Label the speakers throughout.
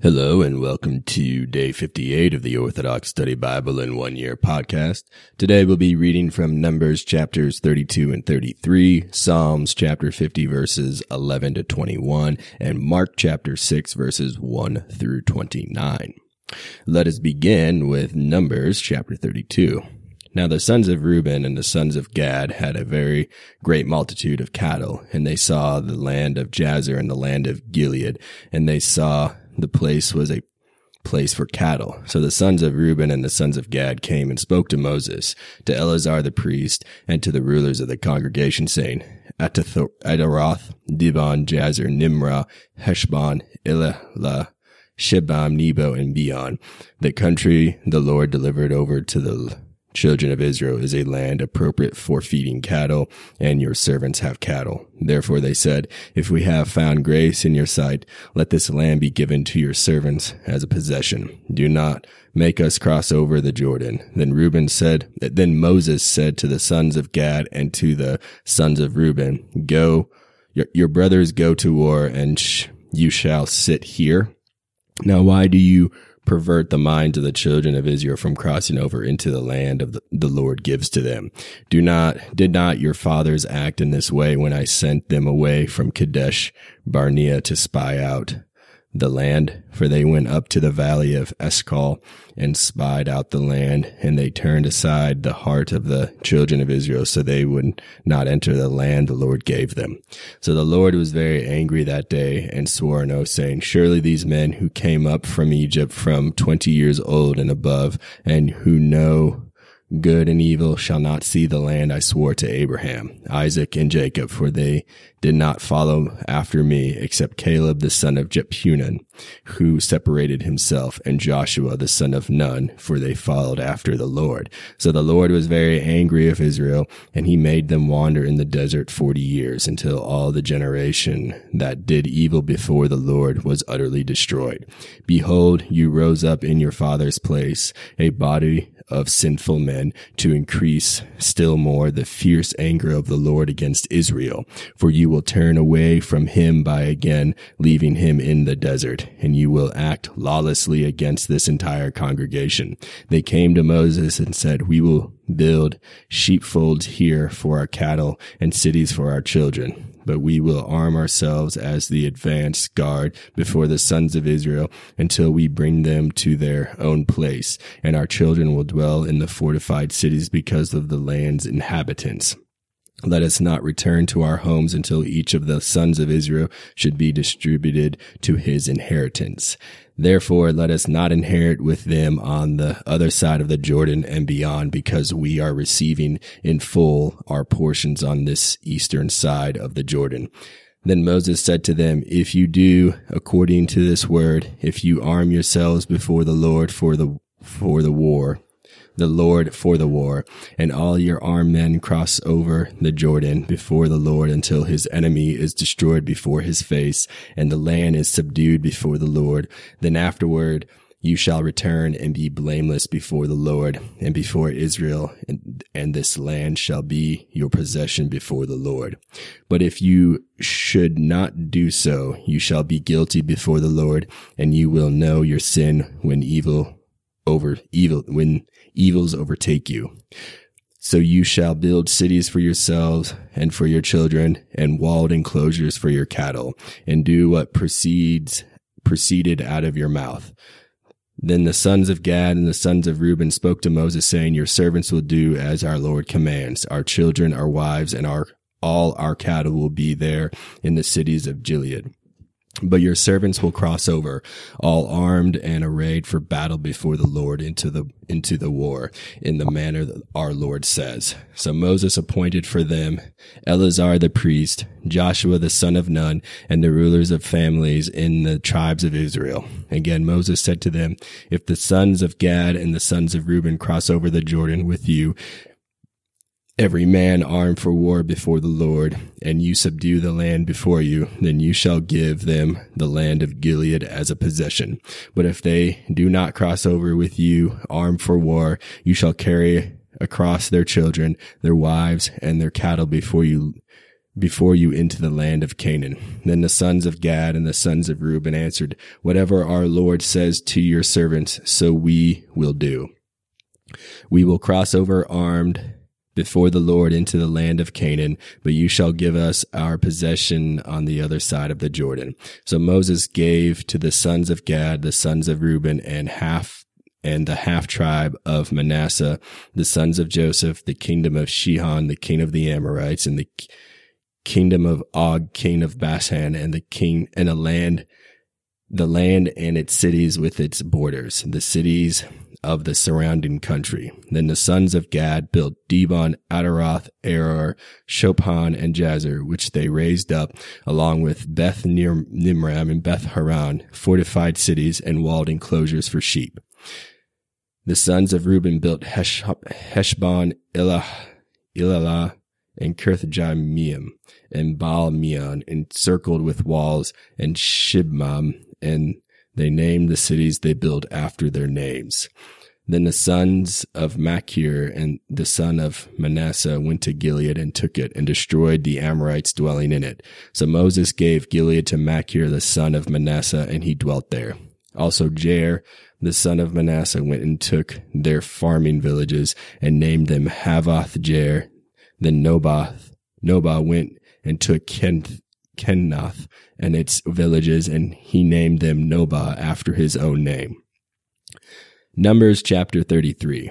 Speaker 1: Hello and welcome to day 58 of the Orthodox Study Bible in One Year podcast. Today we'll be reading from Numbers chapters 32 and 33, Psalms chapter 50 verses 11 to 21, and Mark chapter 6 verses 1 through 29. Let us begin with Numbers chapter 32. Now the sons of Reuben and the sons of Gad had a very great multitude of cattle, and they saw the land of Jazer and the land of Gilead, and they saw the place was a place for cattle. So the sons of Reuben and the sons of Gad came and spoke to Moses, to Eleazar the priest, and to the rulers of the congregation, saying, Ataroth, Dibon, Jazer, Nimrah, Heshbon, Ilah, Shebam, Nebo, and Beon, the country the Lord delivered over to the children of Israel is a land appropriate for feeding cattle, and your servants have cattle. Therefore they said, If we have found grace in your sight, let this land be given to your servants as a possession. Do not make us cross over the Jordan. Then Reuben said, then Moses said to the sons of Gad and to the sons of Reuben, Go, your, your brothers go to war, and sh- you shall sit here. Now why do you pervert the minds of the children of Israel from crossing over into the land of the, the, Lord gives to them. Do not, did not your fathers act in this way when I sent them away from Kadesh Barnea to spy out the land, for they went up to the valley of Eshcol and spied out the land, and they turned aside the heart of the children of Israel, so they would not enter the land the Lord gave them. So the Lord was very angry that day and swore an oath, saying, Surely these men who came up from Egypt from twenty years old and above, and who know good and evil shall not see the land I swore to Abraham, Isaac, and Jacob, for they did not follow after me, except Caleb the son of Jephunneh, who separated himself, and Joshua the son of Nun, for they followed after the Lord. So the Lord was very angry of Israel, and he made them wander in the desert forty years, until all the generation that did evil before the Lord was utterly destroyed. Behold, you rose up in your father's place, a body of sinful men to increase still more the fierce anger of the Lord against Israel. For you will turn away from him by again leaving him in the desert, and you will act lawlessly against this entire congregation. They came to Moses and said, we will build sheepfolds here for our cattle and cities for our children but we will arm ourselves as the advance guard before the sons of Israel until we bring them to their own place, and our children will dwell in the fortified cities because of the land's inhabitants. Let us not return to our homes until each of the sons of Israel should be distributed to his inheritance. Therefore, let us not inherit with them on the other side of the Jordan and beyond, because we are receiving in full our portions on this eastern side of the Jordan. Then Moses said to them, If you do according to this word, if you arm yourselves before the Lord for the, for the war, the Lord for the war, and all your armed men cross over the Jordan before the Lord until his enemy is destroyed before his face, and the land is subdued before the Lord. Then afterward, you shall return and be blameless before the Lord and before Israel, and, and, this land shall be your possession before the Lord. But if you should not do so, you shall be guilty before the Lord, and you will know your sin when evil over evil, when evils overtake you. So you shall build cities for yourselves and for your children and walled enclosures for your cattle and do what proceeds, proceeded out of your mouth. Then the sons of Gad and the sons of Reuben spoke to Moses saying, your servants will do as our Lord commands. Our children, our wives, and our, all our cattle will be there in the cities of Gilead. But your servants will cross over, all armed and arrayed for battle before the Lord into the, into the war in the manner that our Lord says. So Moses appointed for them Eleazar the priest, Joshua the son of Nun, and the rulers of families in the tribes of Israel. Again, Moses said to them, if the sons of Gad and the sons of Reuben cross over the Jordan with you, every man armed for war before the Lord, and you subdue the land before you, then you shall give them the land of Gilead as a possession. But if they do not cross over with you armed for war, you shall carry across their children, their wives, and their cattle before you before you into the land of Canaan. Then the sons of Gad and the sons of Reuben answered, Whatever our Lord says to your servants, so we will do. We will cross over armed before the Lord into the land of Canaan, but you shall give us our possession on the other side of the Jordan. So Moses gave to the sons of Gad, the sons of Reuben, and half and the half tribe of Manasseh, the sons of Joseph, the kingdom of Shihon, the king of the Amorites, and the kingdom of Og, king of Bashan, and the king and a land, the land and its cities with its borders, the cities of the surrounding country. Then the sons of Gad built Dibon, Ataroth, Aroer, Shopham, and Jazer, which they raised up, along with Beth Nimram and Beth Haran, fortified cities and walled enclosures for sheep. The sons of Reuben built Hesh- Heshbon, Ilah, Ilalah, and Kirthjameam, and Baal Meon, encircled with walls, and Shibmam, and they named the cities they built after their names. Then the sons of Machir and the son of Manasseh went to Gilead and took it and destroyed the Amorites dwelling in it. So Moses gave Gilead to Machir the son of Manasseh and he dwelt there. Also Jair, the son of Manasseh went and took their farming villages and named them Havoth Jair. Then Nobath, Nobah went and took Kent, Kenath and its villages, and he named them Nobah after his own name. Numbers chapter 33.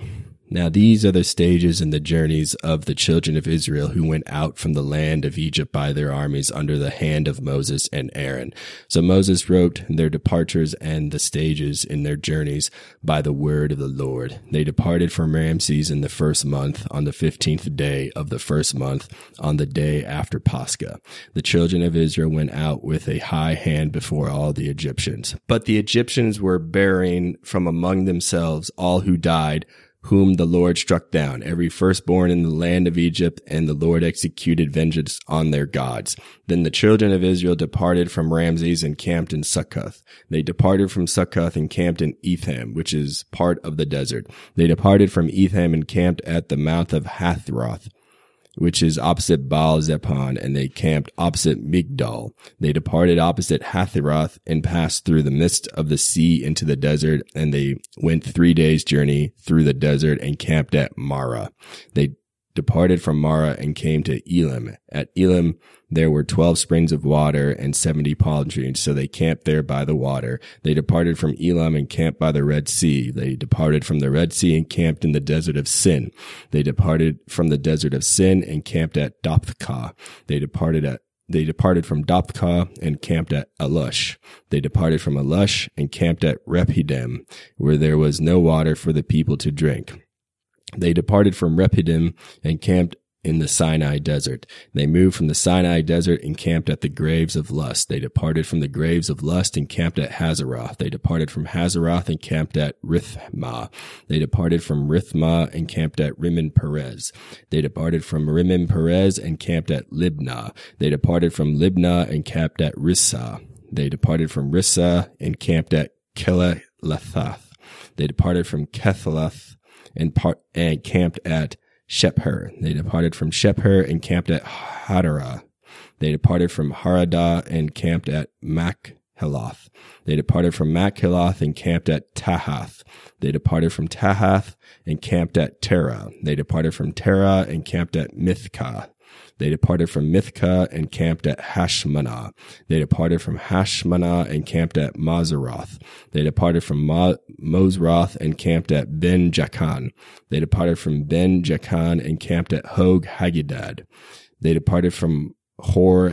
Speaker 1: Now these are the stages and the journeys of the children of Israel who went out from the land of Egypt by their armies under the hand of Moses and Aaron. So Moses wrote their departures and the stages in their journeys by the word of the Lord. They departed from Ramses in the first month on the fifteenth day of the first month on the day after Pascha. The children of Israel went out with a high hand before all the Egyptians. But the Egyptians were bearing from among themselves all who died whom the Lord struck down, every firstborn in the land of Egypt, and the Lord executed vengeance on their gods. Then the children of Israel departed from Ramses and camped in Succoth. They departed from Succoth and camped in Etham, which is part of the desert. They departed from Etham and camped at the mouth of Hathroth which is opposite Baal Zephon, and they camped opposite Migdal. They departed opposite Hatheroth and passed through the midst of the sea into the desert, and they went three days' journey through the desert and camped at Marah. They departed from Marah and came to Elim. At Elim, there were 12 springs of water and 70 palm trees. So they camped there by the water. They departed from Elim and camped by the Red Sea. They departed from the Red Sea and camped in the desert of Sin. They departed from the desert of Sin and camped at Dophkah. They departed at they departed from Dophkah and camped at Alush. They departed from Alush and camped at Rephidim, where there was no water for the people to drink. They departed from Rephidim and camped in the Sinai desert. They moved from the Sinai desert and camped at the graves of lust. They departed from the graves of lust and camped at Hazeroth. They departed from Hazeroth and camped at Rithmah. They departed from Rithmah and camped at Rimmon Perez. They departed from Rimmon Perez and camped at Libnah. They departed from Libnah and camped at Rissah. They departed from Rissah and camped at Kehelathath. They departed from Kethelath and, and camped at Shepher. They departed from Shepher and camped at Hadarah. They departed from Haradah and camped at Makheloth. They departed from Makheloth and camped at Tahath. They departed from Tahath and camped at Terah. They departed from Terah and camped at Mithkah. They departed from Mithkah and camped at Hashmanah. They departed from Hashmanah and camped at Mazeroth. They departed from Ma- and camped at Ben Jakan. They departed from Ben Jakan and camped at Hog Haggidad. They departed from Hor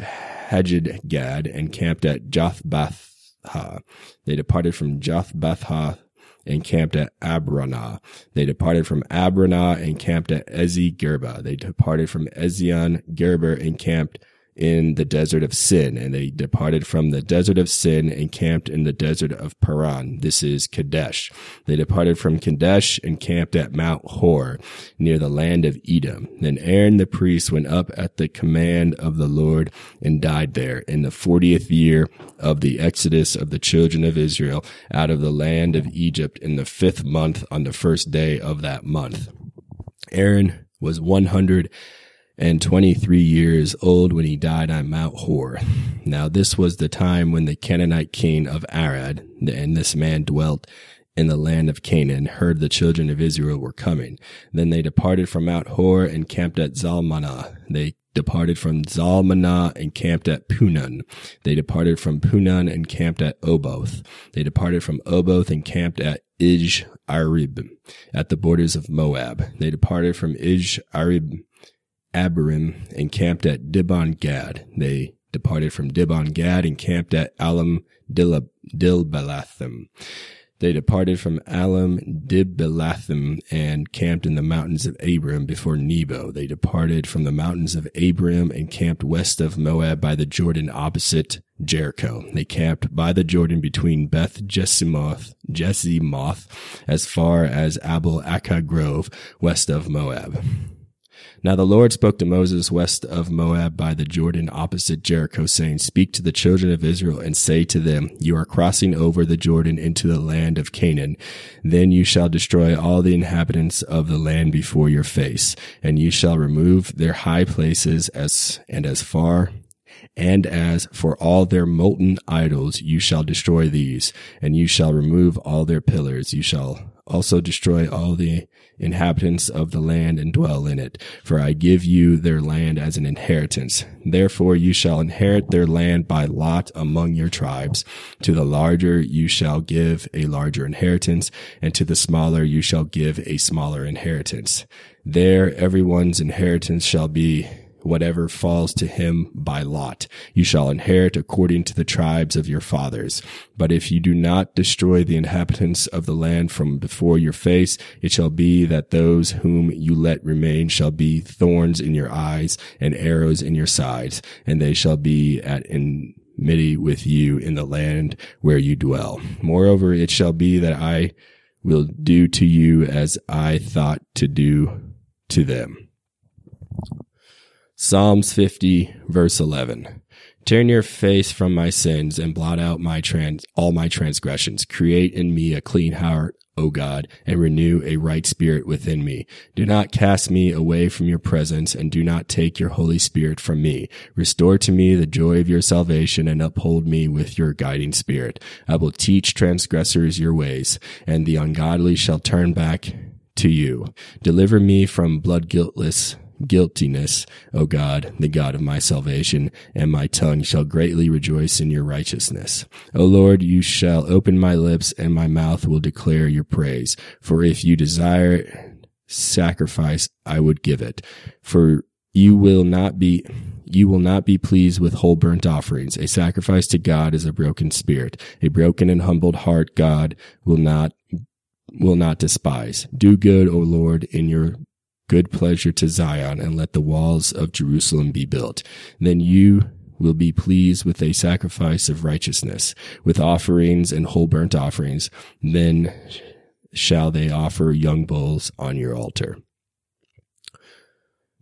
Speaker 1: and camped at Jotbathah. They departed from Jothbathha and camped at Abranah. They departed from Abranah and camped at Ezi Gerba. They departed from Ezion Geber and camped in the desert of Sin, and they departed from the desert of Sin and camped in the desert of Paran. This is Kadesh. They departed from Kadesh and camped at Mount Hor, near the land of Edom. Then Aaron the priest went up at the command of the Lord and died there in the fortieth year of the exodus of the children of Israel out of the land of Egypt in the fifth month on the first day of that month. Aaron was one hundred and 23 years old when he died on Mount Hor. Now this was the time when the Canaanite king of Arad, and this man dwelt in the land of Canaan, heard the children of Israel were coming. Then they departed from Mount Hor and camped at Zalmanah. They departed from Zalmanah and camped at Punon. They departed from Punon and camped at Oboth. They departed from Oboth and camped at Ij Arib at the borders of Moab. They departed from Ij Arib Abiram and camped at Dibon Gad. They departed from Dibon Gad and camped at Alam Dilbalathim. They departed from Alam Dibalathim and camped in the mountains of Abram before Nebo. They departed from the mountains of Abram and camped west of Moab by the Jordan opposite Jericho. They camped by the Jordan between Beth Jesimoth, Jesimoth as far as Abel Akah Grove west of Moab. Now the Lord spoke to Moses west of Moab by the Jordan opposite Jericho, saying, Speak to the children of Israel and say to them, You are crossing over the Jordan into the land of Canaan. Then you shall destroy all the inhabitants of the land before your face, and you shall remove their high places as, and as far and as for all their molten idols, you shall destroy these, and you shall remove all their pillars. You shall also destroy all the inhabitants of the land and dwell in it. For I give you their land as an inheritance. Therefore you shall inherit their land by lot among your tribes. To the larger you shall give a larger inheritance, and to the smaller you shall give a smaller inheritance. There everyone's inheritance shall be whatever falls to him by lot. You shall inherit according to the tribes of your fathers. But if you do not destroy the inhabitants of the land from before your face, it shall be that those whom you let remain shall be thorns in your eyes and arrows in your sides, and they shall be at enmity with you in the land where you dwell. Moreover, it shall be that I will do to you as I thought to do to them. Psalms 50 verse 11. Turn your face from my sins and blot out my trans, all my transgressions. Create in me a clean heart, O God, and renew a right spirit within me. Do not cast me away from your presence and do not take your Holy Spirit from me. Restore to me the joy of your salvation and uphold me with your guiding spirit. I will teach transgressors your ways and the ungodly shall turn back to you. Deliver me from blood guiltless guiltiness, O God, the God of my salvation, and my tongue shall greatly rejoice in your righteousness. O Lord, you shall open my lips, and my mouth will declare your praise. For if you desire sacrifice, I would give it. For you will not be you will not be pleased with whole burnt offerings. A sacrifice to God is a broken spirit. A broken and humbled heart God will not will not despise. Do good, O Lord, in your good pleasure to Zion and let the walls of Jerusalem be built. Then you will be pleased with a sacrifice of righteousness, with offerings and whole burnt offerings. Then shall they offer young bulls on your altar.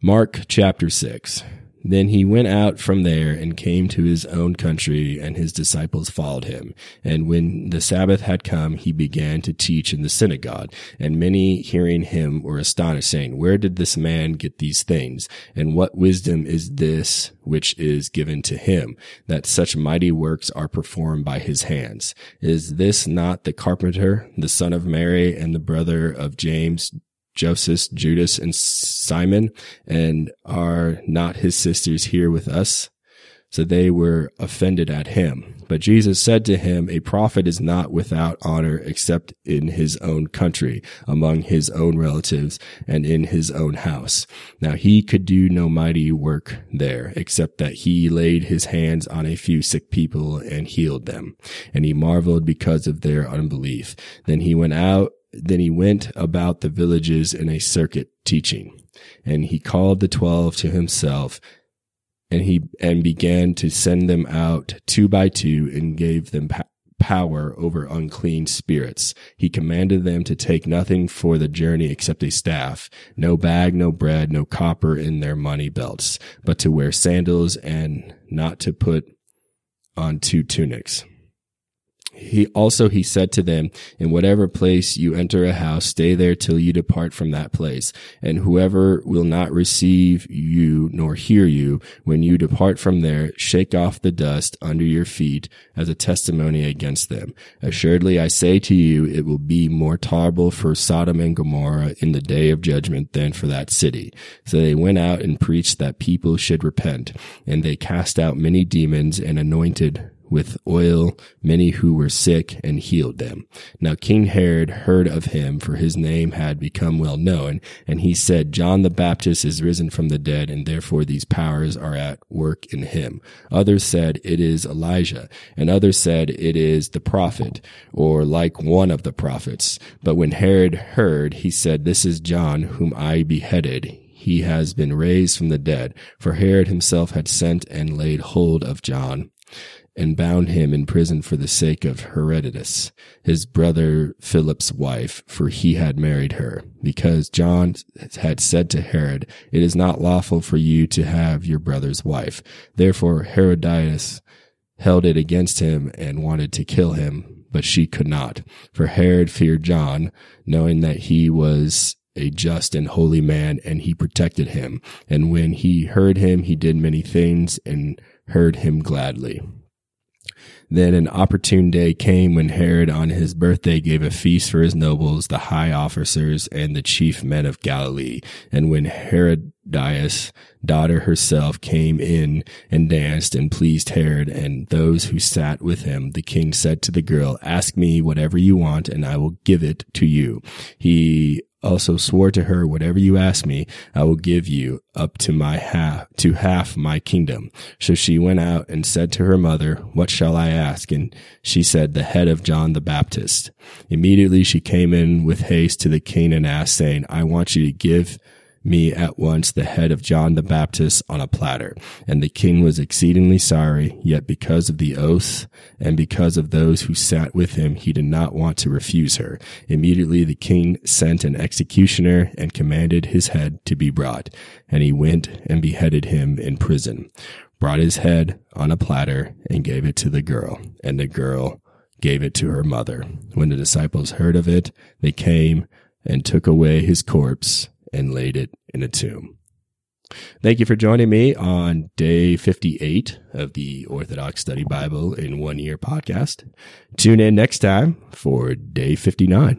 Speaker 1: Mark chapter 6. Then he went out from there and came to his own country, and his disciples followed him. And when the Sabbath had come, he began to teach in the synagogue. And many hearing him were astonished, saying, Where did this man get these things? And what wisdom is this which is given to him, that such mighty works are performed by his hands? Is this not the carpenter, the son of Mary, and the brother of James, Joseph, Judas, and Simon, and are not his sisters here with us? So they were offended at him. But Jesus said to him, A prophet is not without honor except in his own country, among his own relatives, and in his own house. Now he could do no mighty work there, except that he laid his hands on a few sick people and healed them. And he marveled because of their unbelief. Then he went out then he went about the villages in a circuit teaching. And he called the twelve to himself and he and began to send them out two by two and gave them power over unclean spirits. He commanded them to take nothing for the journey except a staff, no bag, no bread, no copper in their money belts, but to wear sandals and not to put on two tunics. He also he said to them, In whatever place you enter a house, stay there till you depart from that place. And whoever will not receive you nor hear you, when you depart from there, shake off the dust under your feet as a testimony against them. Assuredly I say to you, it will be more tolerable for Sodom and Gomorrah in the day of judgment than for that city. So they went out and preached that people should repent, and they cast out many demons and anointed with oil many who were sick and healed them. Now King Herod heard of him, for his name had become well known, and he said, John the Baptist is risen from the dead, and therefore these powers are at work in him. Others said, It is Elijah, and others said, It is the prophet, or like one of the prophets. But when Herod heard, he said, This is John, whom I beheaded he has been raised from the dead. For Herod himself had sent and laid hold of John and bound him in prison for the sake of Herodias, his brother Philip's wife, for he had married her, because John had said to Herod, It is not lawful for you to have your brother's wife. Therefore Herodias held it against him and wanted to kill him, but she could not, for Herod feared John, knowing that he was a just and holy man, and he protected him. And when he heard him, he did many things and heard him gladly. Then an opportune day came when Herod on his birthday gave a feast for his nobles, the high officers, and the chief men of Galilee. And when Herodias' daughter herself came in and danced and pleased Herod and those who sat with him, the king said to the girl, Ask me whatever you want, and I will give it to you. He also swore to her, whatever you ask me, I will give you up to my half, to half my kingdom. So she went out and said to her mother, what shall I ask? And she said, the head of John the Baptist. Immediately she came in with haste to the king and asked, saying, I want you to give me at once the head of John the Baptist on a platter. And the king was exceedingly sorry, yet because of the oath and because of those who sat with him, he did not want to refuse her. Immediately the king sent an executioner and commanded his head to be brought. And he went and beheaded him in prison, brought his head on a platter and gave it to the girl. And the girl gave it to her mother. When the disciples heard of it, they came and took away his corpse and laid it in a tomb. Thank you for joining me on day 58 of the Orthodox Study Bible in One Year podcast. Tune in next time for day 59.